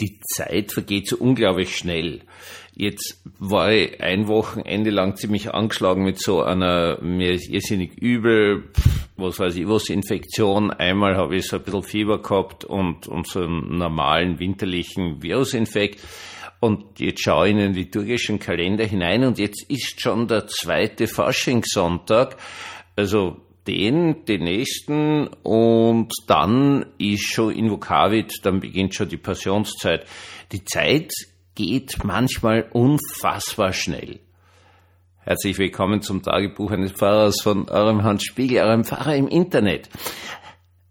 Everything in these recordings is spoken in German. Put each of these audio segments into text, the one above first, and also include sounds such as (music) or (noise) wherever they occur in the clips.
die Zeit vergeht so unglaublich schnell. Jetzt war ich ein Wochenende lang ziemlich angeschlagen mit so einer mir irrsinnig übel, was weiß ich was, Infektion. Einmal habe ich so ein bisschen Fieber gehabt und, und so einen normalen winterlichen Virusinfekt. Und jetzt schaue ich in den liturgischen Kalender hinein und jetzt ist schon der zweite Faschingssonntag. Also den, den nächsten und dann ist schon Invokavit, dann beginnt schon die Passionszeit. Die Zeit geht manchmal unfassbar schnell. Herzlich willkommen zum Tagebuch eines Pfarrers von eurem Hans Spiegel, eurem Pfarrer im Internet.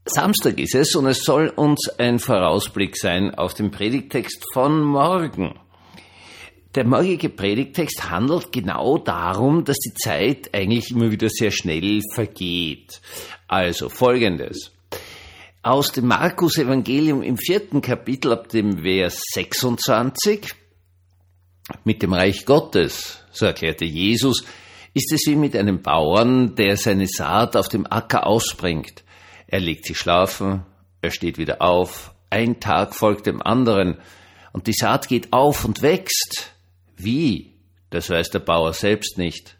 Samstag ist es und es soll uns ein Vorausblick sein auf den Predigtext von morgen. Der morgige Predigtext handelt genau darum, dass die Zeit eigentlich immer wieder sehr schnell vergeht. Also folgendes. Aus dem Markus Evangelium im vierten Kapitel ab dem Vers 26 mit dem Reich Gottes, so erklärte Jesus, ist es wie mit einem Bauern, der seine Saat auf dem Acker ausbringt. Er legt sich schlafen, er steht wieder auf, ein Tag folgt dem anderen, und die Saat geht auf und wächst. Wie? Das weiß der Bauer selbst nicht.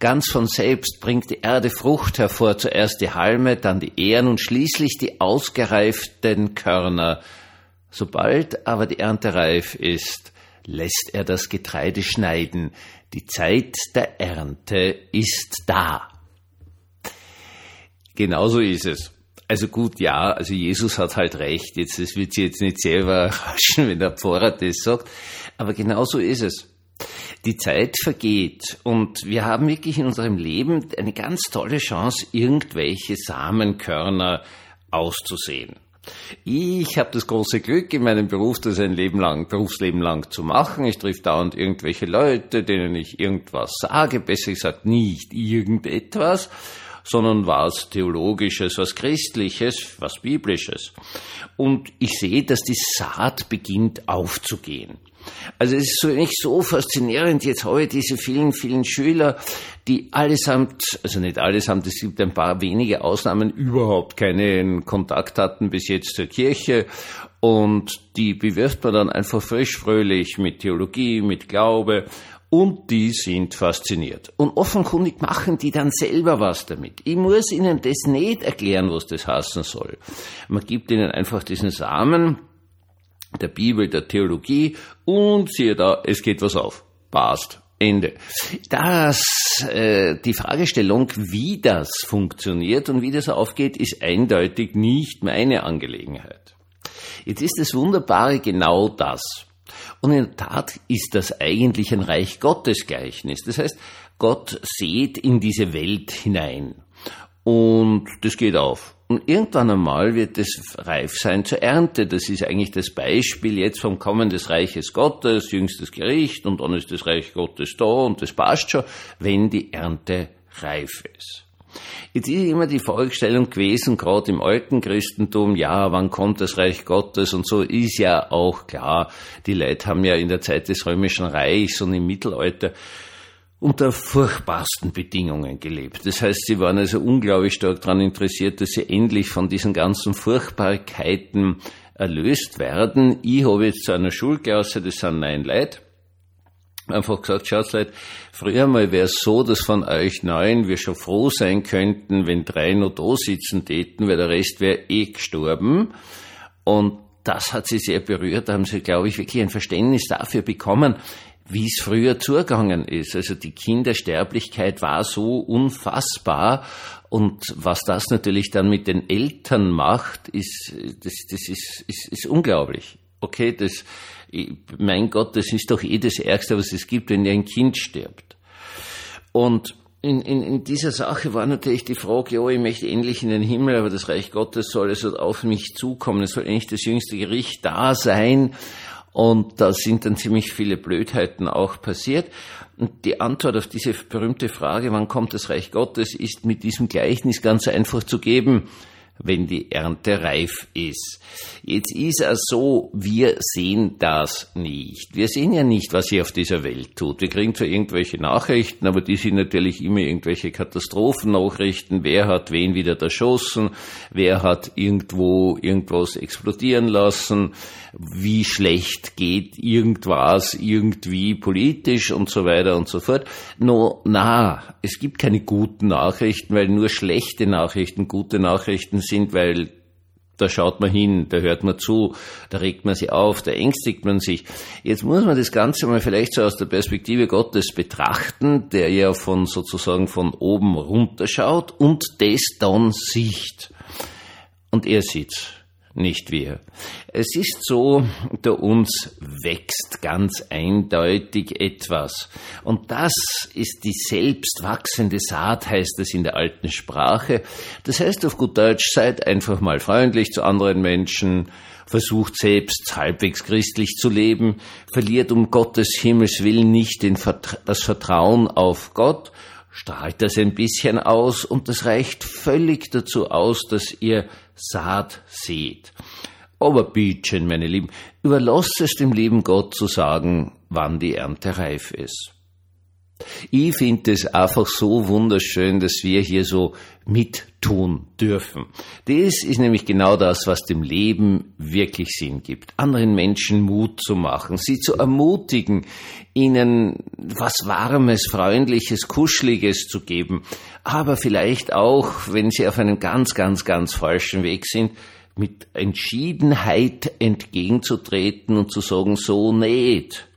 Ganz von selbst bringt die Erde Frucht hervor, zuerst die Halme, dann die Ähren und schließlich die ausgereiften Körner. Sobald aber die Ernte reif ist, lässt er das Getreide schneiden. Die Zeit der Ernte ist da. Genauso ist es. Also gut, ja, also Jesus hat halt recht. Jetzt, das wird sie jetzt nicht selber (laughs) raschen, wenn der Pfarrer das sagt. Aber genauso ist es. Die Zeit vergeht und wir haben wirklich in unserem Leben eine ganz tolle Chance, irgendwelche Samenkörner auszusehen. Ich habe das große Glück, in meinem Beruf das ein Leben lang, Berufsleben lang zu machen. Ich triff dauernd irgendwelche Leute, denen ich irgendwas sage, besser gesagt nicht irgendetwas, sondern was Theologisches, was Christliches, was Biblisches. Und ich sehe, dass die Saat beginnt aufzugehen. Also es ist so nicht so faszinierend. Jetzt habe ich diese vielen, vielen Schüler, die allesamt, also nicht allesamt, es gibt ein paar wenige Ausnahmen, überhaupt keinen Kontakt hatten bis jetzt zur Kirche. Und die bewirft man dann einfach frisch fröhlich mit Theologie, mit Glaube und die sind fasziniert. Und offenkundig machen die dann selber was damit. Ich muss ihnen das nicht erklären, was das heißen soll. Man gibt ihnen einfach diesen Samen der Bibel, der Theologie und siehe da, es geht was auf. Passt. Ende. Das, äh, die Fragestellung, wie das funktioniert und wie das aufgeht, ist eindeutig nicht meine Angelegenheit. Jetzt ist das Wunderbare genau das. Und in der Tat ist das eigentlich ein Reich Gottes Gleichnis. Das heißt, Gott sieht in diese Welt hinein. Und das geht auf. Und irgendwann einmal wird es reif sein zur Ernte. Das ist eigentlich das Beispiel jetzt vom Kommen des Reiches Gottes, jüngstes Gericht, und dann ist das Reich Gottes da und das passt schon, wenn die Ernte reif ist. Jetzt ist immer die Vorstellung gewesen, gerade im alten Christentum, ja, wann kommt das Reich Gottes und so ist ja auch klar. Die Leute haben ja in der Zeit des Römischen Reichs und im Mittelalter unter furchtbarsten Bedingungen gelebt. Das heißt, sie waren also unglaublich stark daran interessiert, dass sie endlich von diesen ganzen Furchtbarkeiten erlöst werden. Ich habe jetzt zu einer Schulklasse, das sind neun Leute, einfach gesagt, schaut Leute, früher mal wäre es so, dass von euch neun wir schon froh sein könnten, wenn drei noch da sitzen täten, weil der Rest wäre eh gestorben. Und das hat sie sehr berührt, da haben sie, glaube ich, wirklich ein Verständnis dafür bekommen, wie es früher zugegangen ist. Also die Kindersterblichkeit war so unfassbar und was das natürlich dann mit den Eltern macht, ist, das, das ist, ist, ist unglaublich. Okay, das, mein Gott, das ist doch eh das Ärgste, was es gibt, wenn ein Kind stirbt. Und in, in, in dieser Sache war natürlich die Frage, ja, ich möchte endlich in den Himmel, aber das Reich Gottes soll also auf mich zukommen. Es soll endlich das jüngste Gericht da sein. Und da sind dann ziemlich viele Blödheiten auch passiert. Und die Antwort auf diese berühmte Frage, wann kommt das Reich Gottes, ist mit diesem Gleichnis ganz einfach zu geben wenn die Ernte reif ist. Jetzt ist es so, wir sehen das nicht. Wir sehen ja nicht, was sich auf dieser Welt tut. Wir kriegen zwar irgendwelche Nachrichten, aber die sind natürlich immer irgendwelche Katastrophennachrichten. Wer hat wen wieder erschossen? Wer hat irgendwo irgendwas explodieren lassen? Wie schlecht geht irgendwas irgendwie politisch und so weiter und so fort. No, na, es gibt keine guten Nachrichten, weil nur schlechte Nachrichten gute Nachrichten sind, weil da schaut man hin, da hört man zu, da regt man sich auf, da ängstigt man sich. Jetzt muss man das Ganze mal vielleicht so aus der Perspektive Gottes betrachten, der ja von sozusagen von oben runterschaut und das dann sieht. Und er sieht's nicht wir. Es ist so, unter uns wächst ganz eindeutig etwas. Und das ist die selbstwachsende Saat, heißt es in der alten Sprache. Das heißt auf gut Deutsch, seid einfach mal freundlich zu anderen Menschen, versucht selbst halbwegs christlich zu leben, verliert um Gottes Himmels Willen nicht das Vertrauen auf Gott, strahlt das ein bisschen aus und das reicht völlig dazu aus, dass ihr Saat seht. Aber bietchen, meine Lieben, überlasst es dem lieben Gott zu sagen, wann die Ernte reif ist. Ich finde es einfach so wunderschön, dass wir hier so mittun dürfen. Das ist nämlich genau das, was dem Leben wirklich Sinn gibt. Anderen Menschen Mut zu machen, sie zu ermutigen, ihnen was Warmes, Freundliches, Kuscheliges zu geben, aber vielleicht auch, wenn sie auf einem ganz, ganz, ganz falschen Weg sind, mit Entschiedenheit entgegenzutreten und zu sagen, so nicht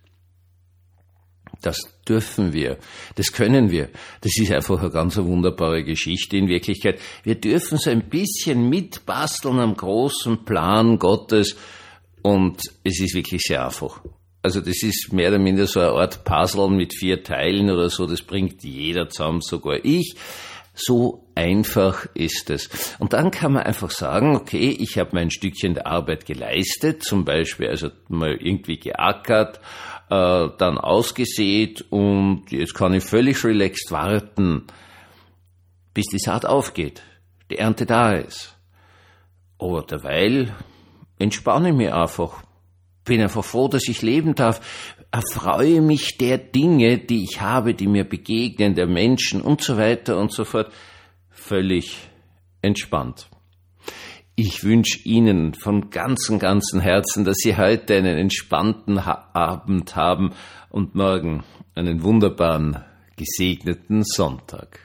das dürfen wir. Das können wir. Das ist einfach eine ganz wunderbare Geschichte in Wirklichkeit. Wir dürfen so ein bisschen mitbasteln am großen Plan Gottes und es ist wirklich sehr einfach. Also das ist mehr oder minder so eine Art Puzzle mit vier Teilen oder so. Das bringt jeder zusammen, sogar ich. So einfach ist es. Und dann kann man einfach sagen, okay, ich habe mein Stückchen der Arbeit geleistet, zum Beispiel also mal irgendwie geackert äh, dann ausgesät und jetzt kann ich völlig relaxed warten, bis die Saat aufgeht, die Ernte da ist. Aber derweil entspanne ich mich einfach, bin einfach froh, dass ich leben darf, erfreue mich der Dinge, die ich habe, die mir begegnen, der Menschen und so weiter und so fort, völlig entspannt. Ich wünsche Ihnen von ganzem, ganzem Herzen, dass Sie heute einen entspannten Abend haben und morgen einen wunderbaren, gesegneten Sonntag.